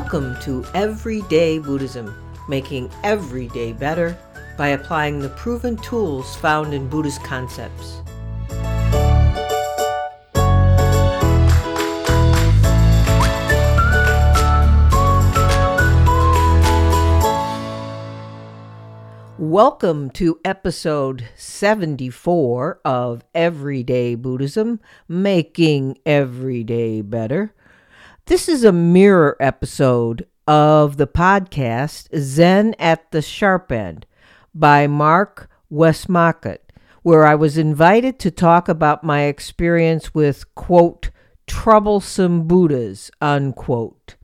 Welcome to Everyday Buddhism, making every day better by applying the proven tools found in Buddhist concepts. Welcome to episode 74 of Everyday Buddhism, Making Everyday Better. This is a mirror episode of the podcast Zen at the Sharp End by Mark Westmacott, where I was invited to talk about my experience with, quote, troublesome Buddhas, unquote.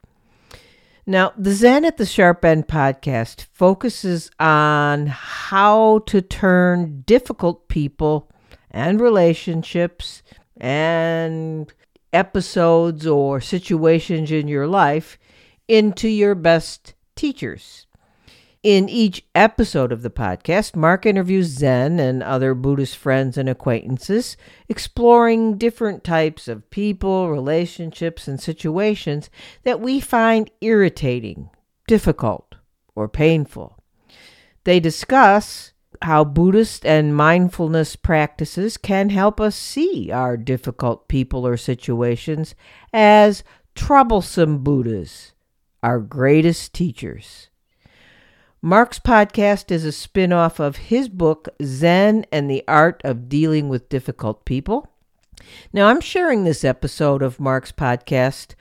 Now, the Zen at the Sharp End podcast focuses on how to turn difficult people and relationships and episodes or situations in your life into your best teachers. In each episode of the podcast, Mark interviews Zen and other Buddhist friends and acquaintances, exploring different types of people, relationships, and situations that we find irritating, difficult, or painful. They discuss how Buddhist and mindfulness practices can help us see our difficult people or situations as troublesome Buddhas, our greatest teachers. Mark's podcast is a spin off of his book, Zen and the Art of Dealing with Difficult People. Now, I'm sharing this episode of Mark's podcast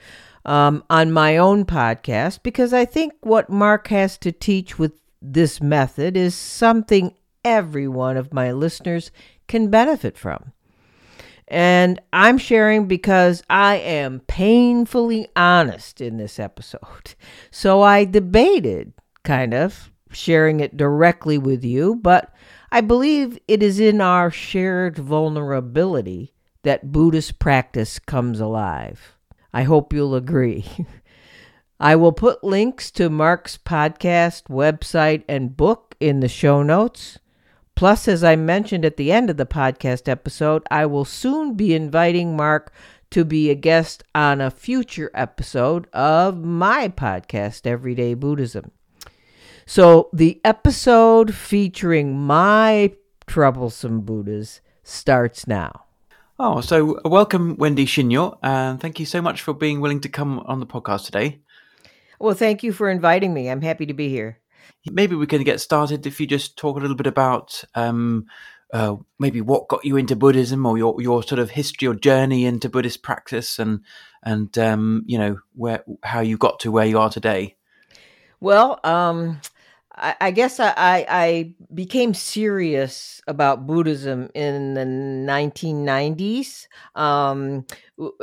um, on my own podcast because I think what Mark has to teach with this method is something every one of my listeners can benefit from. And I'm sharing because I am painfully honest in this episode. So I debated kind of sharing it directly with you, but I believe it is in our shared vulnerability that Buddhist practice comes alive. I hope you'll agree. I will put links to Mark's podcast, website, and book in the show notes. Plus, as I mentioned at the end of the podcast episode, I will soon be inviting Mark to be a guest on a future episode of my podcast, Everyday Buddhism. So the episode featuring my troublesome Buddhas starts now. Oh, so uh, welcome, Wendy Shinyo, and thank you so much for being willing to come on the podcast today. Well, thank you for inviting me. I'm happy to be here. Maybe we can get started if you just talk a little bit about um, uh, maybe what got you into Buddhism or your, your sort of history or journey into Buddhist practice and and um, you know where how you got to where you are today. Well, um, I, I guess I, I, became serious about Buddhism in the 1990s um,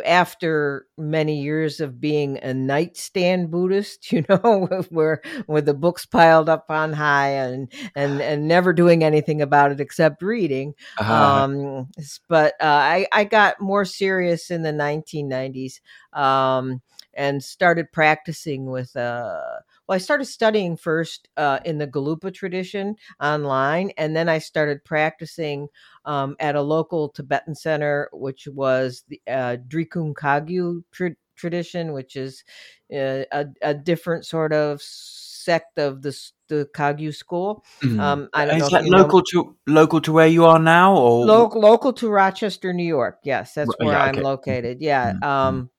after many years of being a nightstand Buddhist, you know, where where the books piled up on high and and and never doing anything about it except reading. Uh-huh. Um, but uh, I I got more serious in the 1990s um, and started practicing with. Uh, well, I started studying first uh, in the Gelugpa tradition online, and then I started practicing um, at a local Tibetan center, which was the uh, Drikung Kagyu tra- tradition, which is uh, a, a different sort of sect of the the Kagyu school. Mm. Um, I don't Is know that local know. to local to where you are now, or local local to Rochester, New York? Yes, that's where yeah, I'm located. Yeah. Mm-hmm. Um,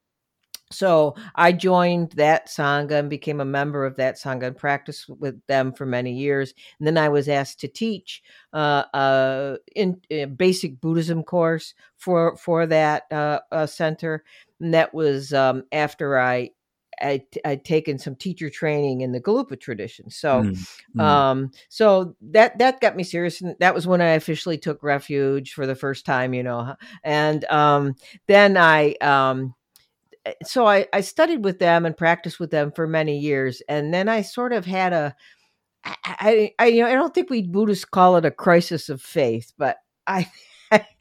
so I joined that Sangha and became a member of that Sangha and practiced with them for many years. And then I was asked to teach uh, uh, in a basic Buddhism course for for that uh, uh, center. And that was um, after I I, would taken some teacher training in the Gelugpa tradition. So, mm, mm. um, so that, that got me serious. And that was when I officially took refuge for the first time, you know, and, um, then I, um, Eh, so I, I studied with them and practiced with them for many years, and then I sort of had a, I, I, you know, I don't think we Buddhists call it a crisis of faith, but I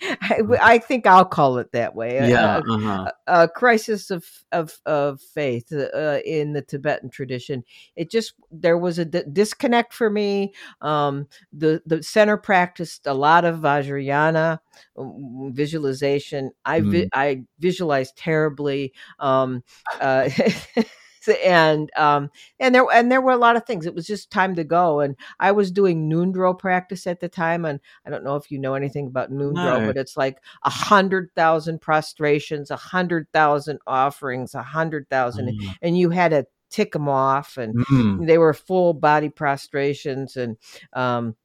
I, mm. I, think I'll call it that way. Yeah, a, uh-huh. a, a crisis of of of faith uh, in the Tibetan tradition. It just there was a d- disconnect for me. Um, the the center practiced a lot of Vajrayana um, visualization. I vi- mm. I visualized terribly. Um, uh, and um and there and there were a lot of things. It was just time to go. And I was doing Ngöndro practice at the time, and I don't know if you know anything about Ngöndro, No. but it's like a hundred thousand prostrations, a hundred thousand offerings, a hundred thousand, Mm. and you had to tick them off and Mm. they were full body prostrations and um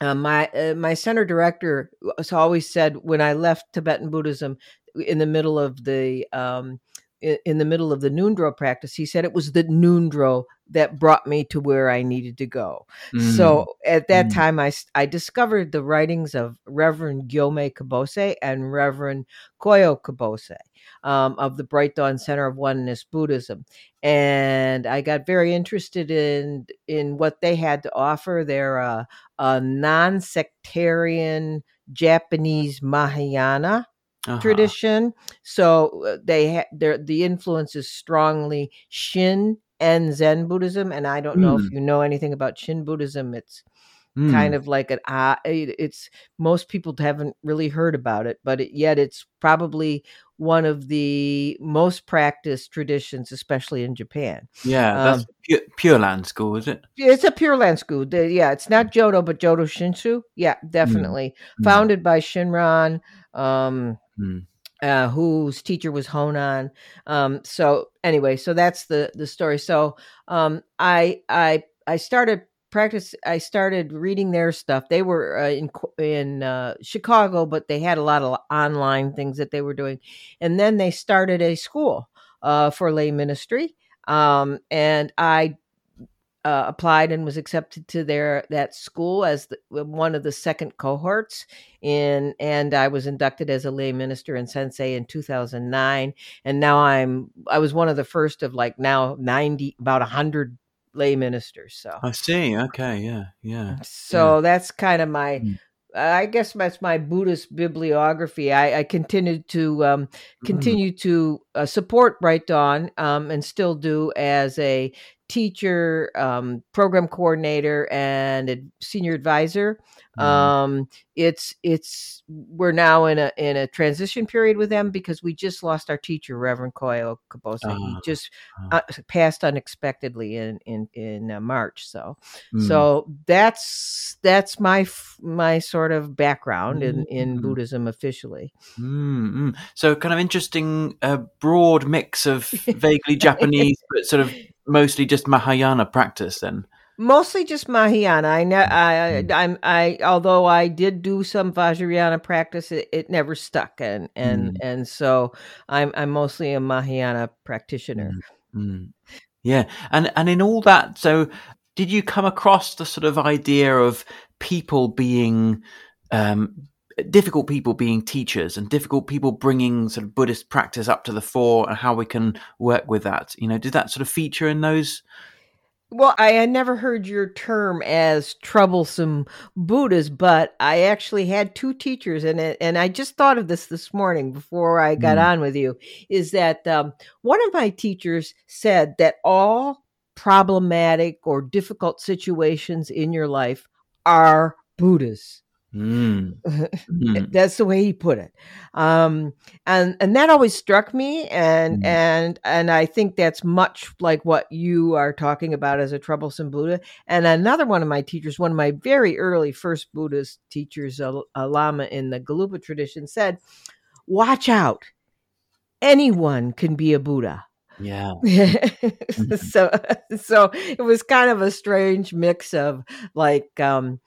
uh, my uh, my center director has always said when I left Tibetan Buddhism in the middle of the um, i- in the middle of the Ngöndro practice, he said it was the Ngöndro that brought me to where I needed to go. Mm. So at that Mm. time, I discovered the writings of Reverend Gyomay Kubose and Reverend Koyo Kubose um, of the Bright Dawn Center of Oneness Buddhism, and I got very interested in in what they had to offer. They're a, a non-sectarian Japanese Mahayana Uh-huh. tradition. So uh, they ha- their the influence is strongly Shin and Zen Buddhism. And I don't know if Mm. you know anything about Shin Buddhism. It's Mm. kind of like an uh, it's most people haven't really heard about it, but it, yet it's probably one of the most practiced traditions, especially in Japan. Yeah, that's um, pure, pure Land School, is it? It's a Pure Land school. The- yeah, it's not Jodo, but Jodo Shinshu. Yeah, definitely Mm. founded by Shinran. Um, Mm. uh, whose teacher was Honen. Um, so anyway, so that's the the story. So um, I I I started practice. I started reading their stuff. They were uh, in in uh, Chicago, but they had a lot of online things that they were doing, and then they started a school uh, for lay ministry. Um, and I uh, applied and was accepted to their that school as the, one of the second cohorts in and I was inducted as a lay minister and sensei in 2009 and now I'm I was one of the first of like now 90 about 100 lay ministers so I see. Okay. Yeah. Yeah. so that's kind of my Mm. I guess that's my Buddhist bibliography. I, I continued to um, Mm. continue to uh, support Bright Dawn um, and still do as a teacher, um, program coordinator, and senior advisor. Mm. Um, it's it's we're now in a in a transition period with them because we just lost our teacher, Reverend Koyo Kubose. he Ah, just ah. uh, passed unexpectedly in in in uh, March. So Mm. so that's that's my f- my sort of background in in Mm. Buddhism officially. Mm, mm. So, kind of interesting, uh, broad mix of vaguely Japanese, but sort of mostly just Mahayana practice. Then, Mostly just Mahayana. I, ne- I, Mm. I, I'm, I, although I did do some Vajrayana practice, it, it never stuck, and and Mm. and so I'm, I'm mostly a Mahayana practitioner. Mm. yeah, and and in all that, so did you come across the sort of idea of people being um, difficult people being teachers and difficult people bringing sort of Buddhist practice up to the fore, and how we can work with that? You know, did that sort of feature in those? Well, I had never heard your term as troublesome Buddhas, but I actually had two teachers, and it, and I just thought of this this morning before I got Mm. on with you. Is that um, one of my teachers said that all problematic or difficult situations in your life are Buddhas. Mm. Mm. That's the way he put it, um, and and that always struck me, and Mm. and and I think that's much like what you are talking about as a troublesome Buddha. And another one of my teachers, one of my very early first Buddhist teachers, a, a Lama in the Gelugpa tradition, said, "Watch out, anyone can be a Buddha." Yeah. so so it was kind of a strange mix of like um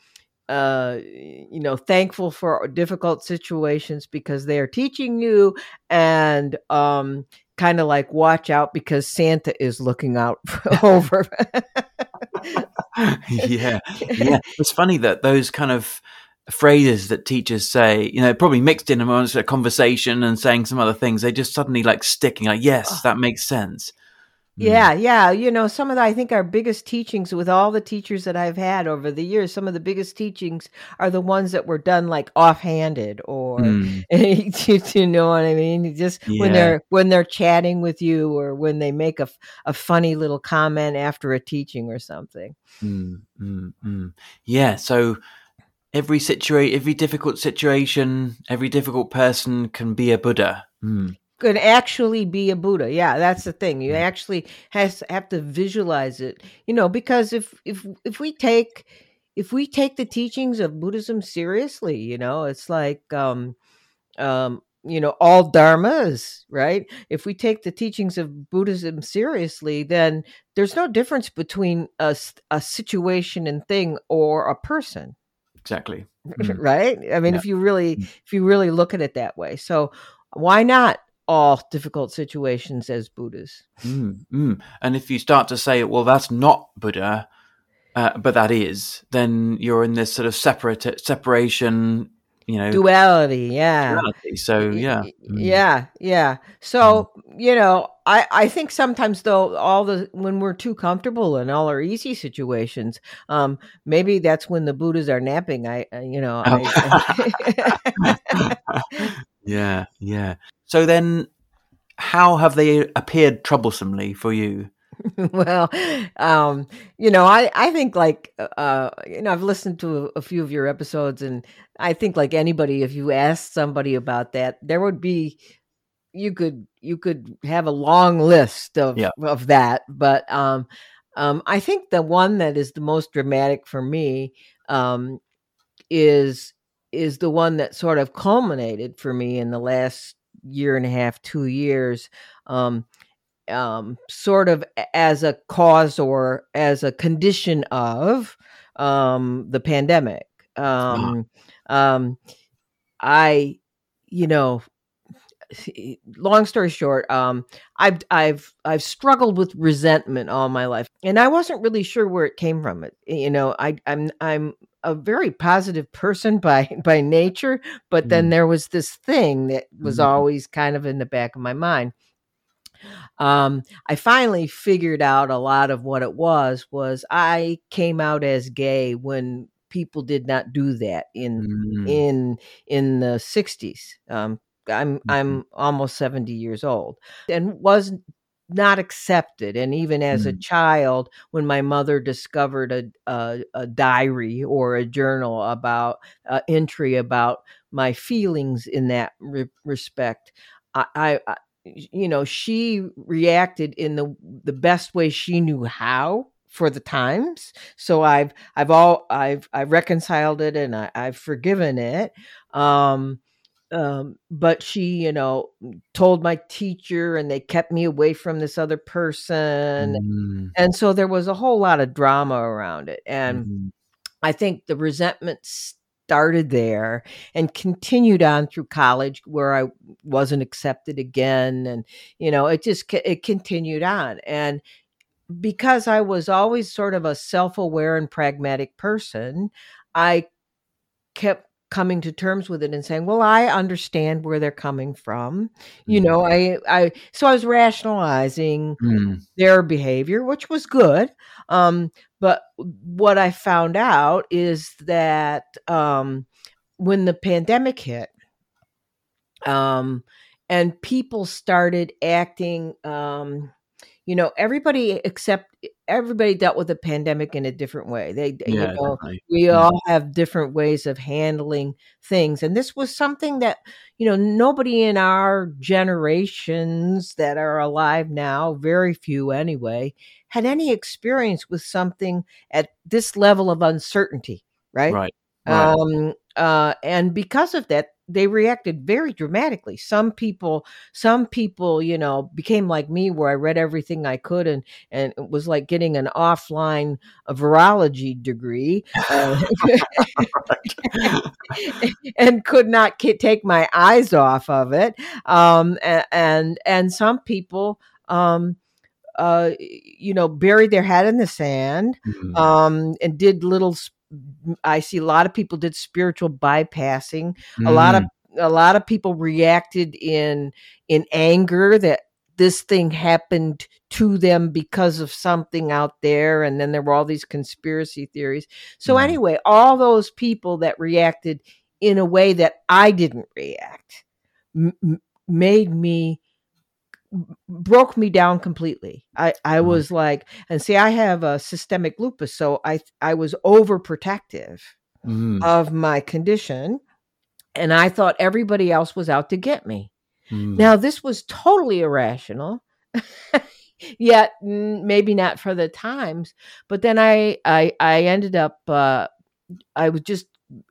uh you know thankful for difficult situations because they are teaching you and um kind of like watch out because santa is looking out over yeah, yeah. It's funny that those kind of phrases that teachers say, you know, probably mixed in amongst a conversation and saying some other things, they just suddenly like sticking. Like, yes, that makes sense. Mm. yeah yeah you know some of the i think our biggest teachings with all the teachers that i've had over the years some of the biggest teachings are the ones that were done like offhanded or Mm. you, you know what I mean? Just when they're when they're chatting with you, or when they make a, a funny little comment after a teaching or something. Mm, mm, mm. Yeah. So every situation, every difficult situation, every difficult person can be a Buddha. Mm. could actually be a Buddha. Yeah, that's the thing. You actually has have to visualize it. You know, because if if if we take if we take the teachings of Buddhism seriously, you know, it's like um um you know all dharmas right if we take the teachings of buddhism seriously then there's no difference between a, a situation and thing or a person exactly mm. right i mean yeah. if you really mm. if you really look at it that way so why not all difficult situations as buddhas mm, mm. and if you start to say well that's not buddha uh, but that is then you're in this sort of separate separation you know duality yeah duality. so yeah mm. yeah yeah so mm. you know i i think sometimes though all the when we're too comfortable in all our easy situations um maybe that's when the buddhas are napping i uh, you know I, yeah yeah so then how have they appeared troublesomely for you well, um, you know, I, I think like, uh, you know, I've listened to a, a, few of your episodes and I think like anybody, if you asked somebody about that, there would be, you could, you could have a long list of, yeah. of that. But, um, um, I think the one that is the most dramatic for me, um, is, is the one that sort of culminated for me in the last year and a half, two years. Um, um, sort of as a cause or as a condition of um, the pandemic. Um, um, I, you know, long story short, um, I've I've I've struggled with resentment all my life, and I wasn't really sure where it came from. It, you know, I I'm I'm a very positive person by by nature, but then mm. there was this thing that was mm. always kind of in the back of my mind um, I finally figured out a lot of what it was. Was I came out as gay when people did not do that in mm. in in the 60s. Um, I'm mm-hmm. I'm almost 70 years old and was not accepted and even as mm. a child when my mother discovered a, a, a diary or a journal about uh, entry about my feelings in that re- respect I, I, you know she reacted in the the best way she knew how for the times so i've i've all i've i've reconciled it and I, i've forgiven it um um but she you know told my teacher and they kept me away from this other person mm. and so there was a whole lot of drama around it and mm-hmm. i think the resentment started there and continued on through college where I wasn't accepted again and you know it just it continued on and because I was always sort of a self-aware and pragmatic person I kept coming to terms with it and saying well i understand where they're coming from you know mm. i i so i was rationalizing mm. their behavior which was good um but what i found out is that um when the pandemic hit um and people started acting um you know everybody except everybody dealt with the pandemic in a different way. They yeah, you know we yeah. all have different ways of handling things and this was something that you know nobody in our generations that are alive now very few anyway had any experience with something at this level of uncertainty right? Right, right. um uh and because of that they reacted very dramatically some people some people you know became like me where i read everything i could and and it was like getting an offline a virology degree uh, and could not take my eyes off of it um and and, and some people um uh, you know, buried their head in the sand, mm-hmm. um, and did little I see a lot of people did spiritual bypassing. Mm. A lot of mm. a lot of people reacted in in anger that this thing happened to them because of something out there and then there were all these conspiracy theories. So mm. anyway, all those people that reacted in a way that I didn't react m- made me broke me down completely. I I mm-hmm. was like, and see, I have a systemic lupus, so I I was overprotective mm. of my condition, and I thought everybody else was out to get me. Mm. Now, this was totally irrational. Yet mm, maybe not for the times, but then I I I ended up uh I was just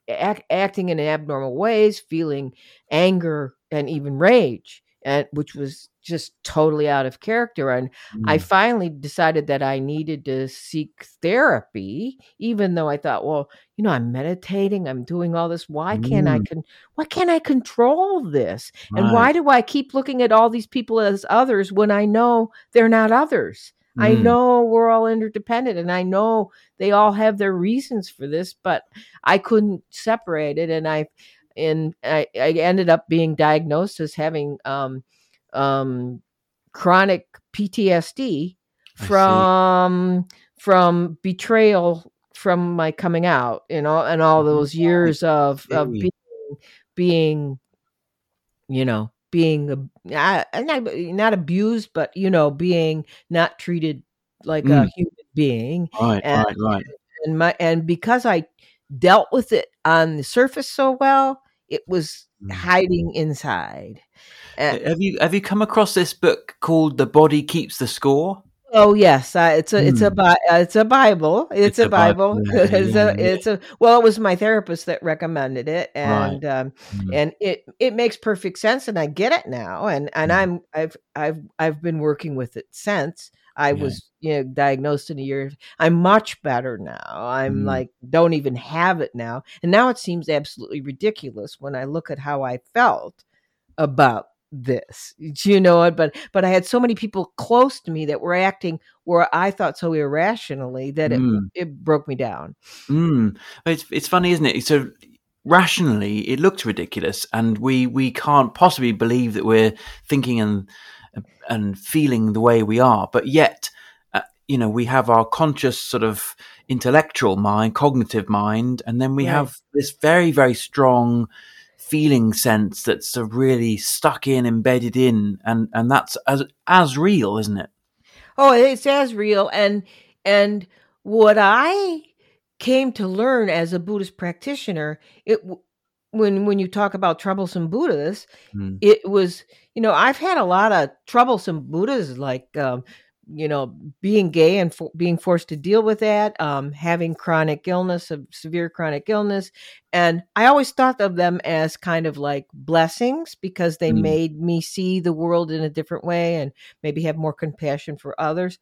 act, acting in abnormal ways, feeling anger and even rage, and which was just totally out of character. And I Mm. finally decided that I needed to seek therapy, even though I thought, well, you know, I'm meditating, I'm doing all this. Why can't I Mm. con- why can't I control this? And why do I keep looking at all these people as others when I know they're not others? I Mm. know we're all interdependent and I know they all have their reasons for this, but I couldn't separate it. And I, and I, I ended up being diagnosed as having, um, um, chronic PTSD from, from betrayal from my coming out, you know, and all those years of, of being, being, you know, being uh, not, not abused, but you know, being not treated like a Mm. human being, Right, and right, right. and my and because I dealt with it on the surface so well, it was Mm. hiding inside. And, Have you have you come across this book called The Body Keeps the Score? oh yes, uh, it's a it's a Mm. Bi- uh, it's a Bible. It's, It's a Bible, Bible. it's yeah, a it's a well, it was my therapist that recommended it, Right. and um, Mm. and it it makes perfect sense, and I get it now, and and Mm. I'm I've I've I've been working with it since. I Yeah. was you know diagnosed in a year. I'm much better now. I'm Mm. like don't even have it now, and now it seems absolutely ridiculous when I look at how I felt about this. Do you know it? But but I had so many people close to me that were acting where I thought so irrationally that it Mm. it broke me down. Mm. It's it's funny, isn't it? So rationally, it looks ridiculous, and we we can't possibly believe that we're thinking and and feeling the way we are. But yet, uh, you know, we have our conscious sort of intellectual mind, cognitive mind, and then we have this very very strong feeling sense that's really stuck in, embedded in, and and that's as as real, isn't it? Oh, it's as real and and what I came to learn as a Buddhist practitioner, it when when you talk about troublesome Buddhas, Mm. it was you know I've had a lot of troublesome Buddhas like um, you know being gay and for, being forced to deal with that, um, having chronic illness, of severe chronic illness, and I always thought of them as kind of like blessings because they Mm. made me see the world in a different way and maybe have more compassion for others.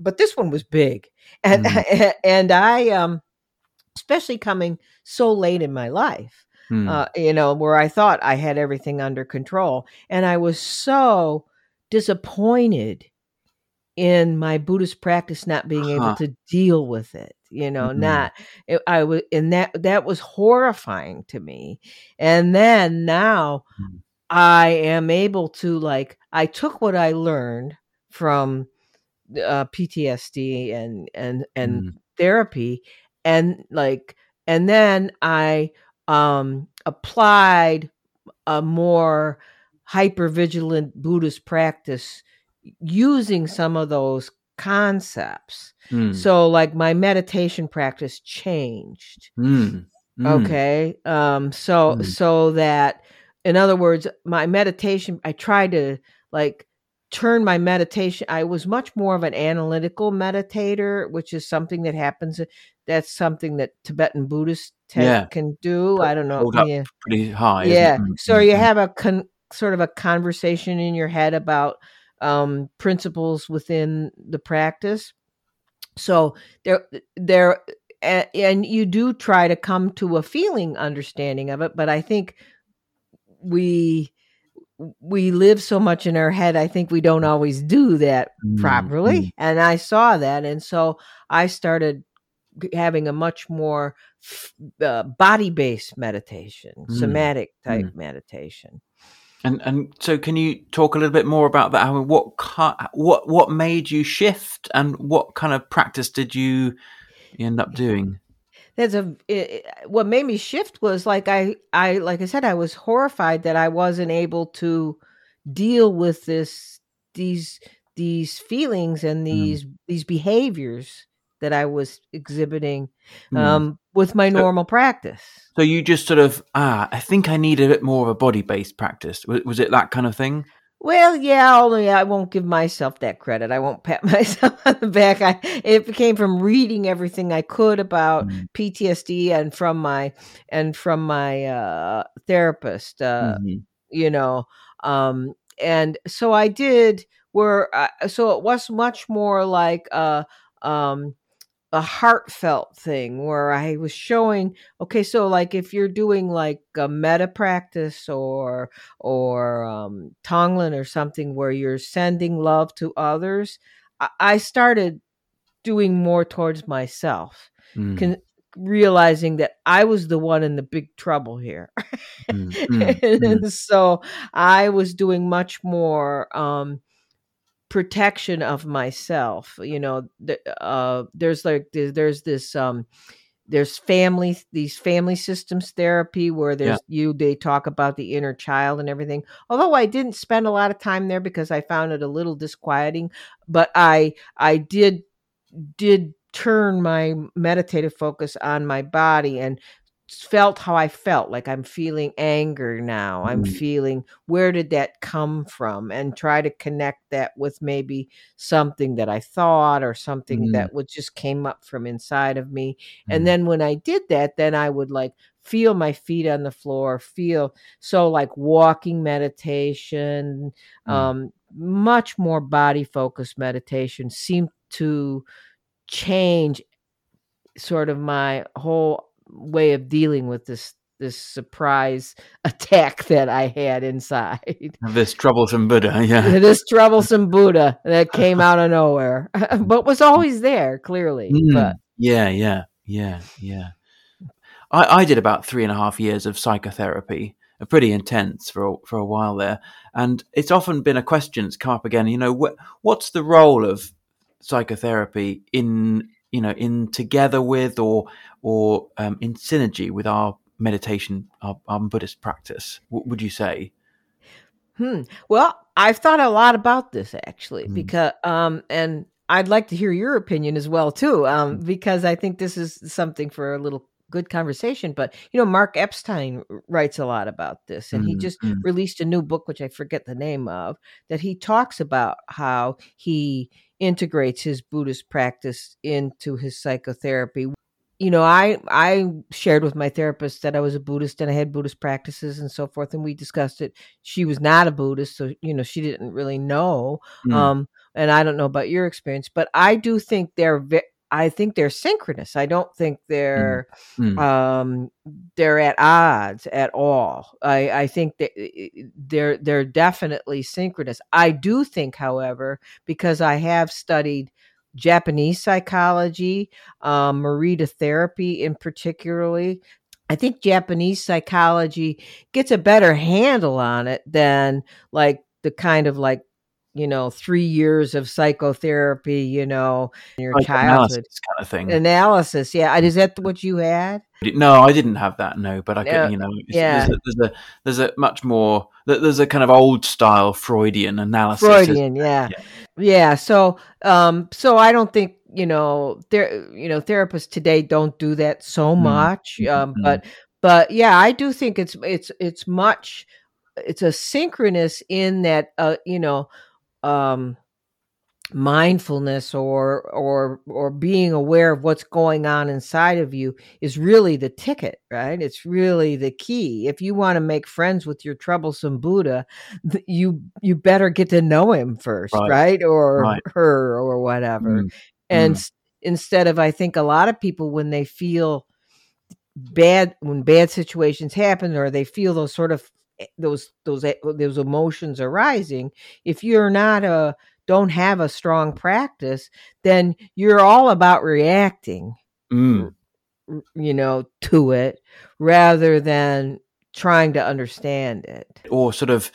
But this one was big, and Mm. and I um, especially coming so late in my life Mm. uh, you know, where I thought I had everything under control. And I was so disappointed in my Buddhist practice not being able Huh. to deal with it. You know, Mhm. not it, I was, and that that was horrifying to me. And then now Mm. I am able to like I took what I learned from uh, PTSD and and and Mm. therapy and like and then I um applied a more hyper vigilant Buddhist practice using some of those concepts. Mm. So like my meditation practice changed. Mm. Mm. Okay. Um so Mm. so that in other words, my meditation I tried to like turn my meditation I was much more of an analytical meditator, which is something that happens that's something that Tibetan Buddhists te- Yeah. can do. I don't know. Yeah. pretty high. Yeah. So you mm. have a con- sort of a conversation in your head about um, principles within the practice. So there, there, and you do try to come to a feeling understanding of it. But I think we we live so much in our head. I think we don't always do that Mm, properly. mm. And I saw that, and so I started having a much more uh, body based meditation, Mm, somatic type meditation. And and so, can you talk a little bit more about that? I mean, what what what made you shift, and what kind of practice did you end up doing? That's a it, what made me shift was like I I like I said I was horrified that I wasn't able to deal with this these these feelings and Mm. these these behaviors that I was exhibiting Mm. um, with my So- normal practice. So you just sort of ah, I think I need a bit more of a body based practice. Was, was it that kind of thing? Well, yeah, only I won't give myself that credit. I won't pat myself on the back. I it came from reading everything I could about Mm. PTSD and from my and from my uh, therapist. Uh, Mhm. you know, um, and so I did. Where uh, so it was much more like a um, a heartfelt thing where I was showing. Okay, so like if you're doing like a metta practice or or um, Tonglen or something where you're sending love to others, I, I started doing more towards myself, Mm, con- realizing that I was the one in the big trouble here. mm, mm, mm. and so I was doing much more um, protection of myself. You know, the, uh, there's like there's, there's this um, there's family these family systems therapy where there's you they talk about the inner child and everything although i didn't spend a lot of time there because i found it a little disquieting but i i did did turn my meditative focus on my body and felt how I felt like I'm feeling anger now. I'm Mm. feeling where did that come from and try to connect that with maybe something that I thought or something Mm. that would just came up from inside of me. Mm. And then when I did that, then I would like feel my feet on the floor, feel so like walking meditation, Mm. um, much more body focused meditation seemed to change sort of my whole way of dealing with this this surprise attack that I had inside. this troublesome Buddha, yeah. this troublesome Buddha that came out of nowhere, but was always there, clearly. Mm. But yeah, yeah, yeah, yeah. I, I did about three and a half years of psychotherapy, pretty intense for a, for a while there, and it's often been a question that's come up again. You know, wh- what's the role of psychotherapy in you know in together with or or um, in synergy with our meditation, our, our Buddhist practice? what would you say? Hmm. Well, I've thought a lot about this actually Mm. because um and I'd like to hear your opinion as well too um because I think this is something for a little good conversation but you know Mark Epstein writes a lot about this and he Mm, just mm. released a new book which I forget the name of that he talks about how he integrates his Buddhist practice into his psychotherapy you know i i shared with my therapist that i was a buddhist and i had buddhist practices and so forth and we discussed it she was not a buddhist so you know she didn't really know Mm. um and i don't know about your experience but i do think they're ve- i think they're synchronous. I don't think they're Mm. um they're at odds at all. I i think that they're they're definitely synchronous. I do think however because i have studied japanese psychology um Morita therapy in particularly i think japanese psychology gets a better handle on it than like the kind of like you know three years of psychotherapy you know in your childhood kind of thing. analysis yeah is that what you had No, I didn't have that. No, but I could, Yeah, you know, yeah. there's, a, there's a there's a much more there's a kind of old style Freudian analysis. Freudian, yeah. Yeah. yeah. So, um, so I don't think you know, there, you know, therapists today don't do that so Mm, much. mm, Um, mm. but, but yeah, I do think it's it's it's much, it's a synchronous in that, uh, you know, um, mindfulness or or or being aware of what's going on inside of you is really the ticket right it's really the key if you want to make friends with your troublesome buddha you you better get to know him first Right. right, or Right. her or whatever Mm, and mm. instead of i think a lot of people when they feel bad when bad situations happen or they feel those sort of those those eh, those emotions arising if you're not a don't have a strong practice then you're all about reacting Mm. you know to it rather than trying to understand it or sort of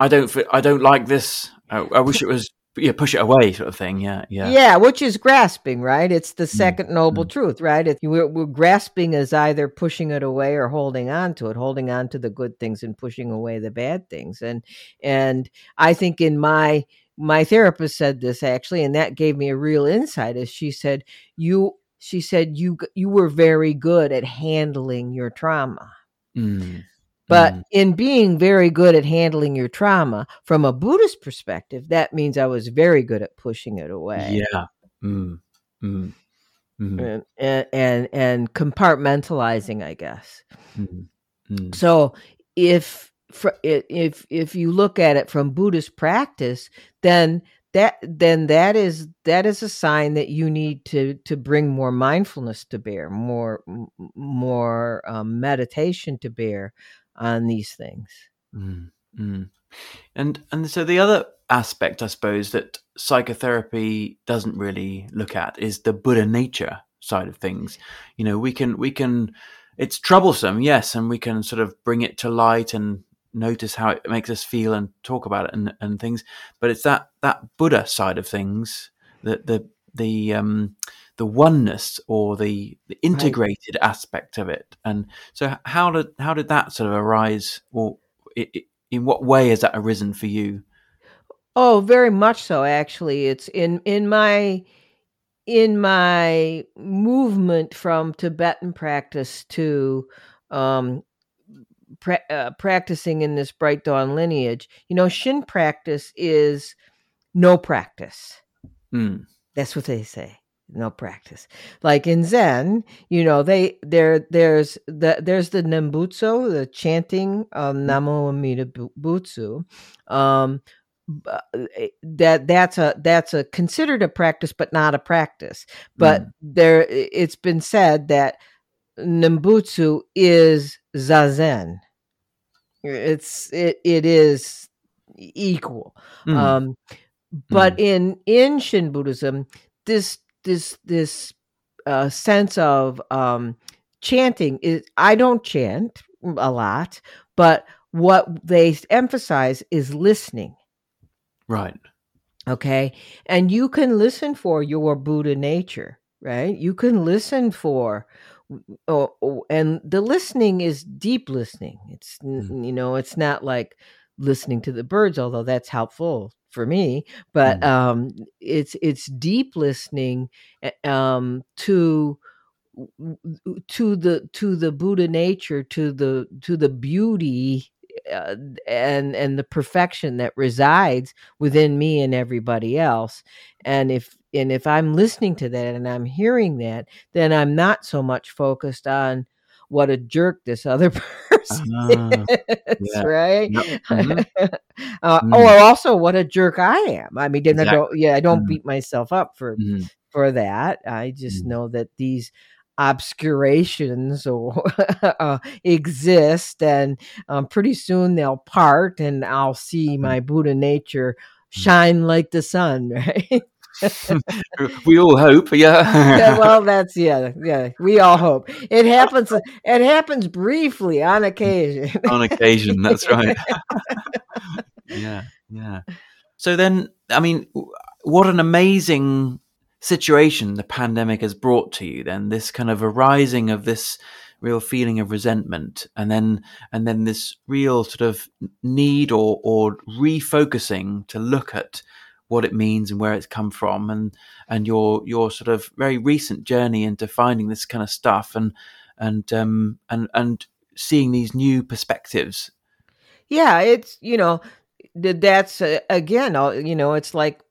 I don't I don't like this. I, I wish it was yeah push it away sort of thing. Yeah, yeah. Yeah, which is grasping, right? It's the second noble mm. truth, right? It, we're, we're grasping is either pushing it away or holding on to it, holding on to the good things and pushing away the bad things. And and I think in my my therapist said this actually, and that gave me a real insight. As she said, you she said you you were very good at handling your trauma. Mm. But Mm. in being very good at handling your trauma from a Buddhist perspective, that means I was very good at pushing it away. Yeah. Mm. Mm. Mm. And, and and compartmentalizing, I guess. Mm. Mm. So if if if you look at it from Buddhist practice, then that then that is that is a sign that you need to to bring more mindfulness to bear, more more um, meditation to bear on these things. Mm, mm. And and so the other aspect, I suppose, that psychotherapy doesn't really look at is the Buddha nature side of things. You know, we can we can it's troublesome, yes, and we can sort of bring it to light and notice how it makes us feel and talk about it and, and things. But it's that that Buddha side of things, that the the um the oneness or the, the integrated aspect of it. And so, how did how did that sort of arise, or i i in what way has that arisen for you? Oh, very much so. Actually, it's in in my in my movement from Tibetan practice to um, pra- uh, practicing in this bright dawn lineage. You know, Shin practice is no practice. Mm, That's what they say. No practice. Like in Zen, you know, they there there's the there's the Nembutsu, the chanting of Namo Amida Butsu. Um eh, that that's a that's a considered a practice but not a practice. But mm, there it's been said that Nembutsu is Zazen. It's it it is equal. mm, Um, but in in Shin Buddhism, this this this uh, sense of um, chanting is I don't chant a lot, but what they emphasize is listening. right. Okay, and you can listen for your Buddha nature, right? You can listen for. Oh, oh, and the listening is deep listening. It's n- you know, it's not like listening to the birds, although that's helpful for me. But Mm. um, it's it's deep listening eh, um, to to the to the Buddha nature, to the to the beauty uh, and and the perfection that resides within me and everybody else. And if and if I'm listening to that and I'm hearing that, then I'm not so much focused on what a jerk this other person Ah, is, yeah. right? Yep. Mhm. uh, Mm. Or also what a jerk I am. I mean, then I don't, yeah, I don't Mm. beat myself up for Mhm. for that. I just Mm. know that these obscurations or uh, exist, and um, pretty soon they'll part, and I'll see Mm. my Buddha nature shine like the sun, right? we all hope, yeah. yeah, well, that's yeah, yeah. We all hope it happens. It happens briefly on occasion. on occasion. That's right. yeah, yeah. So then, I mean, what an amazing situation the pandemic has brought to you. Then this kind of arising of this real feeling of resentment, and then and then this real sort of need or or refocusing to look at what it means and where it's come from, and and your your sort of very recent journey into finding this kind of stuff, and and um and and seeing these new perspectives. yeah, it's you know that's uh, again, you know, it's like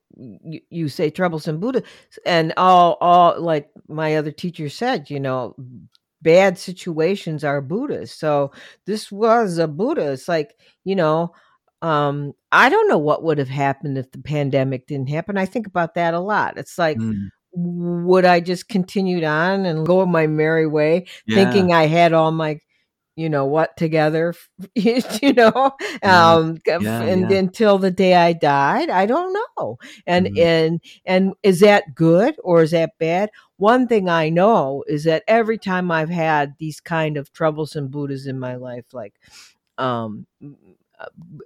you, say troublesome Buddha, and all all like my other teacher said, you know, bad situations are Buddhas. So this was a Buddha. It's like you know. Um, I don't know what would have happened if the pandemic didn't happen. I think about that a lot. It's like, Mm, would I just continued on and go my merry way, yeah. thinking I had all my, you know, what together, you know, Yeah, um, yeah, and until the day I died, I don't know. And Mhm. and and is that good or is that bad? One thing I know is that every time I've had these kind of troublesome Buddhas in my life, like um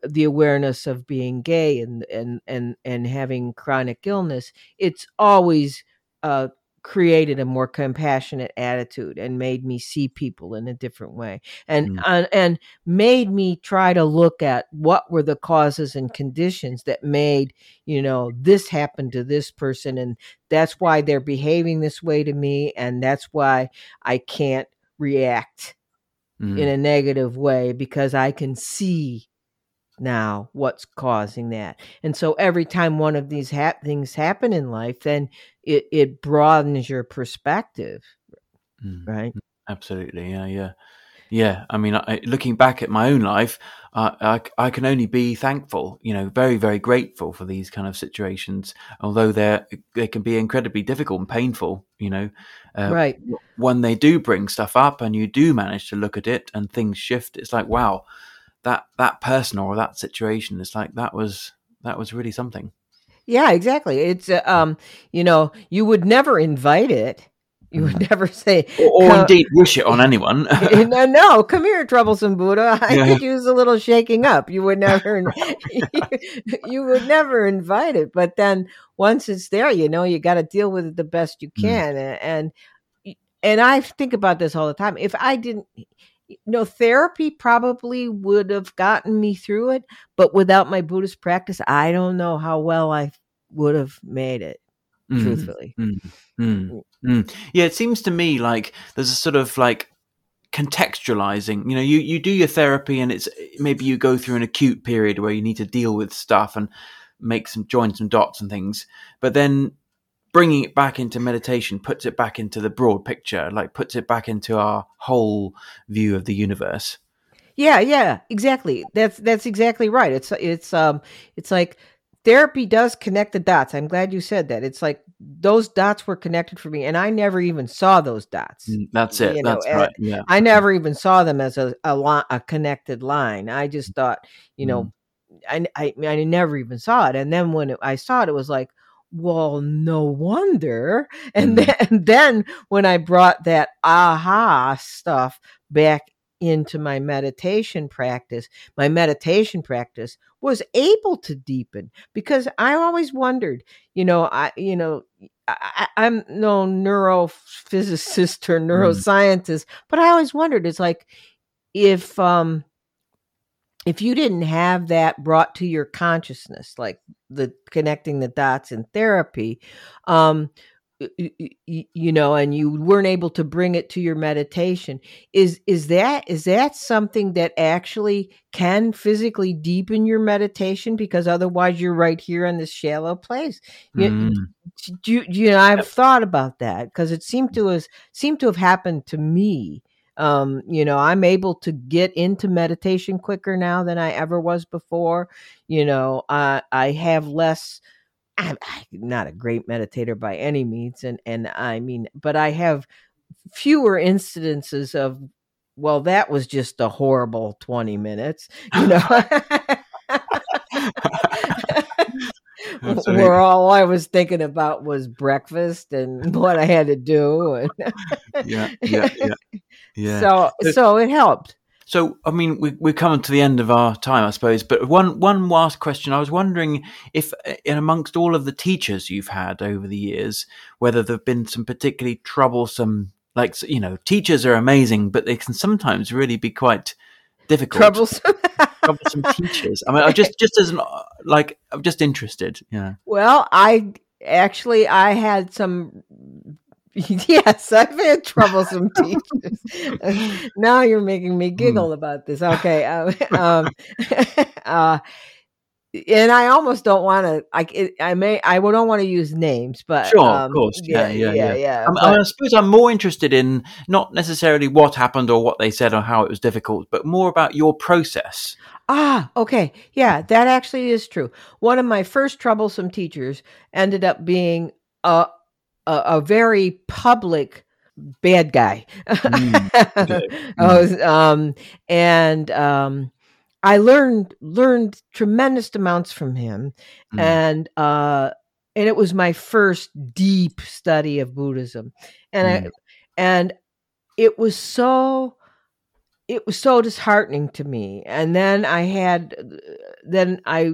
the awareness of being gay and and and and having chronic illness it's always uh created a more compassionate attitude and made me see people in a different way and Mm. uh, and made me try to look at what were the causes and conditions that made you know this happen to this person and that's why they're behaving this way to me and that's why I can't react Mm. in a negative way because I can see now what's causing that. And so every time one of these hap- things happen in life, then it, it broadens your perspective, Mm. right? Absolutely, yeah, yeah, yeah. I mean, I, looking back at my own life, uh, I I can only be thankful, you know, very very grateful for these kind of situations, although they're they can be incredibly difficult and painful, you know. Uh, right. When they do bring stuff up and you do manage to look at it and things shift, it's like wow, that that person or that situation, it's like that was that was really something. Yeah, exactly. It's uh, um, you know, you would never invite it. You would never say, Or, or indeed wish it on anyone. no, no, come here, troublesome Buddha. I Yeah. could use a little shaking up. You would never, you would never invite it. But then once it's there, you know, you got to deal with it the best you Mm. can. A- And, and I think about this all the time. If I didn't, know, therapy probably would have gotten me through it, but without my Buddhist practice, I don't know how well I would have made it. Mm. Truthfully, Mm, mm, mm. Yeah, it seems to me like there's a sort of like contextualizing. You know, you, you do your therapy and it's maybe you go through an acute period where you need to deal with stuff and make some join some dots and things, but then bringing it back into meditation puts it back into the broad picture, like puts it back into our whole view of the universe. Yeah, yeah, exactly. That's that's exactly right. It's it's um it's like therapy does connect the dots. I'm glad you said that. It's like those dots were connected for me and I never even saw those dots. Mm, That's it. You know, That's uh, right. Yeah. I never even saw them as a a, li- a connected line. I just thought, you know, I, I I never even saw it. And then when it, I saw it, it was like, well, no wonder. And Mm. then and then when I brought that aha stuff back into my meditation practice, my meditation practice was able to deepen because I always wondered, you know, I you know. I, I'm no neurophysicist or neuroscientist, but I always wondered. It's like if um if you didn't have that brought to your consciousness, like the connecting the dots in therapy, um, you know, and you weren't able to bring it to your meditation, is is that is that something that actually can physically deepen your meditation? Because otherwise, you're right here in this shallow place. You- Mm. do you, you know, I've thought about that because it seemed to has seemed to have happened to me. Um, you know, I'm able to get into meditation quicker now than I ever was before. You know, I I have less. I'm, I'm not a great meditator by any means, and and I mean, but I have fewer incidences of. Well, that was just a horrible twenty minutes. You know. Where all I was thinking about was breakfast and what I had to do, and yeah, yeah, yeah, yeah. so So- so it helped. So, I mean, we, we're coming to the end of our time, I suppose. But one one last question: I was wondering if, uh, in amongst all of the teachers you've had over the years, whether there've been some particularly troublesome, like you know, teachers are amazing, but they can sometimes really be quite difficult. Troublesome. troublesome teachers. I mean, I just just as an uh, like, I'm just interested. Yeah. well, I actually I had some. Yes, I've had troublesome teachers. now you're making me giggle about this. Okay, uh, um, uh, and I almost don't want to. I I may I don't want to use names, but Sure, of um, course. Yeah, yeah, yeah, yeah. yeah. I, mean, but- I suppose I'm more interested in not necessarily what happened or what they said or how it was difficult, but more about your process. Ah, okay. Yeah, that actually is true. One of my first troublesome teachers ended up being a a, a very public bad guy. Mm. I was, um, and um, I learned learned tremendous amounts from him, Mm. and uh, and it was my first deep study of Buddhism, and I Mm. and it was so it was so disheartening to me and then i had then i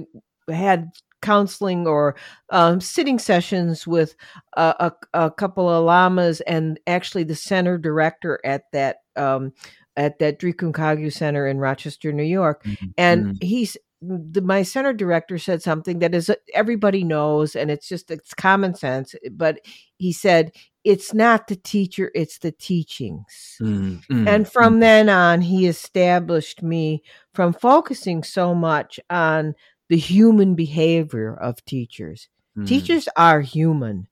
had counseling or um, sitting sessions with a, a, a, couple of lamas and actually the center director at that um, at that Drikung Kagyu Center in Rochester, New York, mm-hmm. and mm-hmm. he's the, my center director said something that is everybody knows and it's just it's common sense but he said it's not the teacher it's the teachings mm, mm, and from mm. then on he established me from focusing so much on the human behavior of teachers mm. teachers are human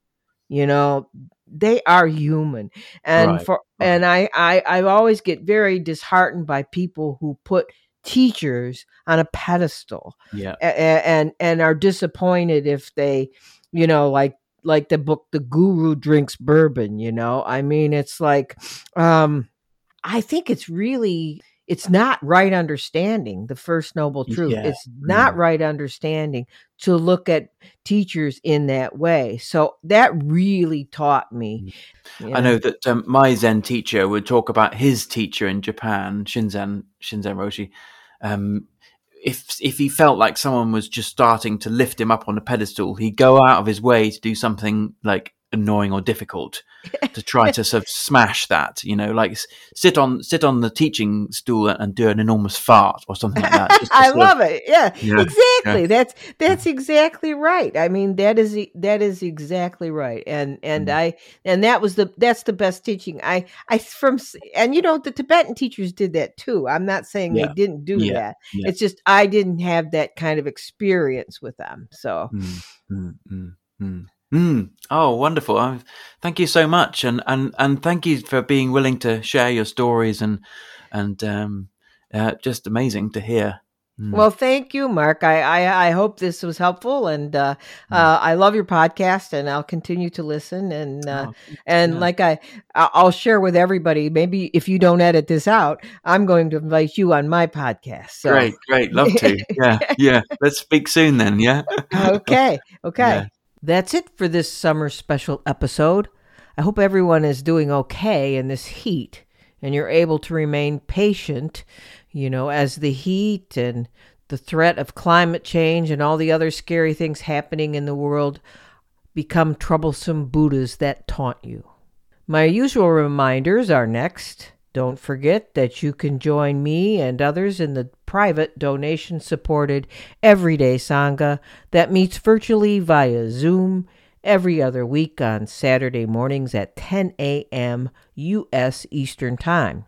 you know they are human and right. for and I, I i always get very disheartened by people who put teachers on a pedestal yeah and, and and are disappointed if they you know like like the book the guru drinks bourbon you know i mean it's like um i think it's really it's not right understanding the first noble truth yeah. it's not yeah. right understanding to look at teachers in that way so that really taught me mm. i know that um, my zen teacher would talk about his teacher in japan shinzen shinzen roshi um, if if he felt like someone was just starting to lift him up on a pedestal, he'd go out of his way to do something like annoying or difficult to try to sort of smash that you know like sit on sit on the teaching stool and do an enormous fart or something like that i love of, it yeah, yeah exactly yeah. that's that's exactly right i mean that is that is exactly right and and mm. i and that was the that's the best teaching i i from and you know the tibetan teachers did that too i'm not saying yeah. they didn't do that it's just i didn't have that kind of experience with them so mm, mm, mm. Oh, wonderful! Um, thank you so much, and and and thank you for being willing to share your stories and and um, uh, just amazing to hear. Mm. Well, thank you, Mark. I, I, I hope this was helpful, and uh, mm. uh, I love your podcast, and I'll continue to listen. And uh, oh, and yeah. like I, I'll share with everybody. Maybe if you don't edit this out, I'm going to invite you on my podcast. So. Great, great, love to. yeah, yeah. Let's speak soon then. Yeah. okay. Okay. Yeah. That's it for this summer special episode. I hope everyone is doing okay in this heat and you're able to remain patient, you know, as the heat and the threat of climate change and all the other scary things happening in the world become troublesome Buddhas that taunt you. My usual reminders are next. Don't forget that you can join me and others in the private donation supported everyday Sangha that meets virtually via Zoom every other week on Saturday mornings at 10 a.m. U.S. Eastern Time.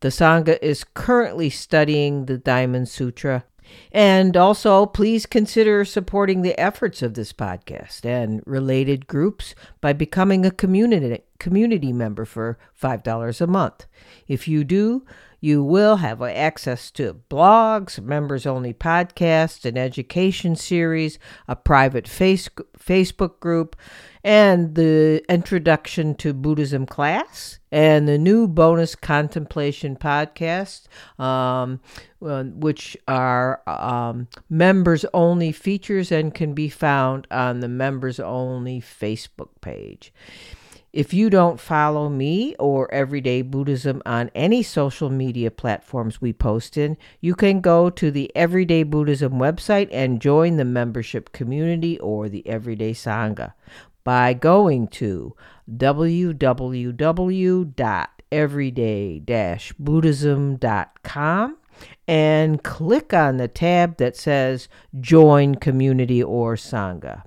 The Sangha is currently studying the Diamond Sutra and also, please consider supporting the efforts of this podcast and related groups by becoming a community community member for $5 a month. If you do, you will have access to blogs, members only podcasts, an education series, a private face, Facebook group, and the Introduction to Buddhism class, and the new bonus contemplation podcast, um, which are um, members only features and can be found on the members only Facebook page. If you don't follow me or Everyday Buddhism on any social media platforms we post in, you can go to the Everyday Buddhism website and join the membership community or the Everyday Sangha by going to www.everyday-buddhism.com and click on the tab that says Join Community or Sangha.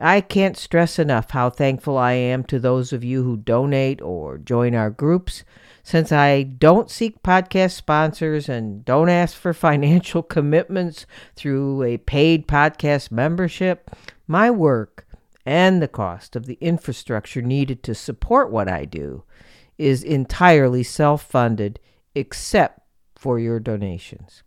I can't stress enough how thankful I am to those of you who donate or join our groups. Since I don't seek podcast sponsors and don't ask for financial commitments through a paid podcast membership, my work and the cost of the infrastructure needed to support what I do is entirely self funded, except for your donations.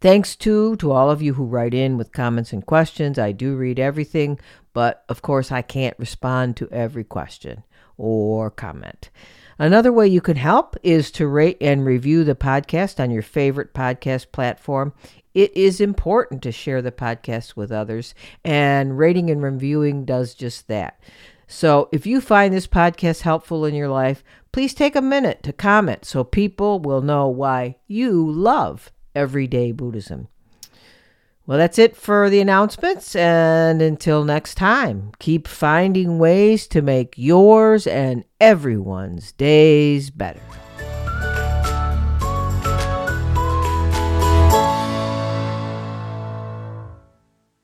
Thanks too to all of you who write in with comments and questions. I do read everything, but of course I can't respond to every question or comment. Another way you can help is to rate and review the podcast on your favorite podcast platform. It is important to share the podcast with others, and rating and reviewing does just that. So, if you find this podcast helpful in your life, please take a minute to comment so people will know why you love everyday Buddhism. Well, that's it for the announcements. And until next time, keep finding ways to make yours and everyone's days better.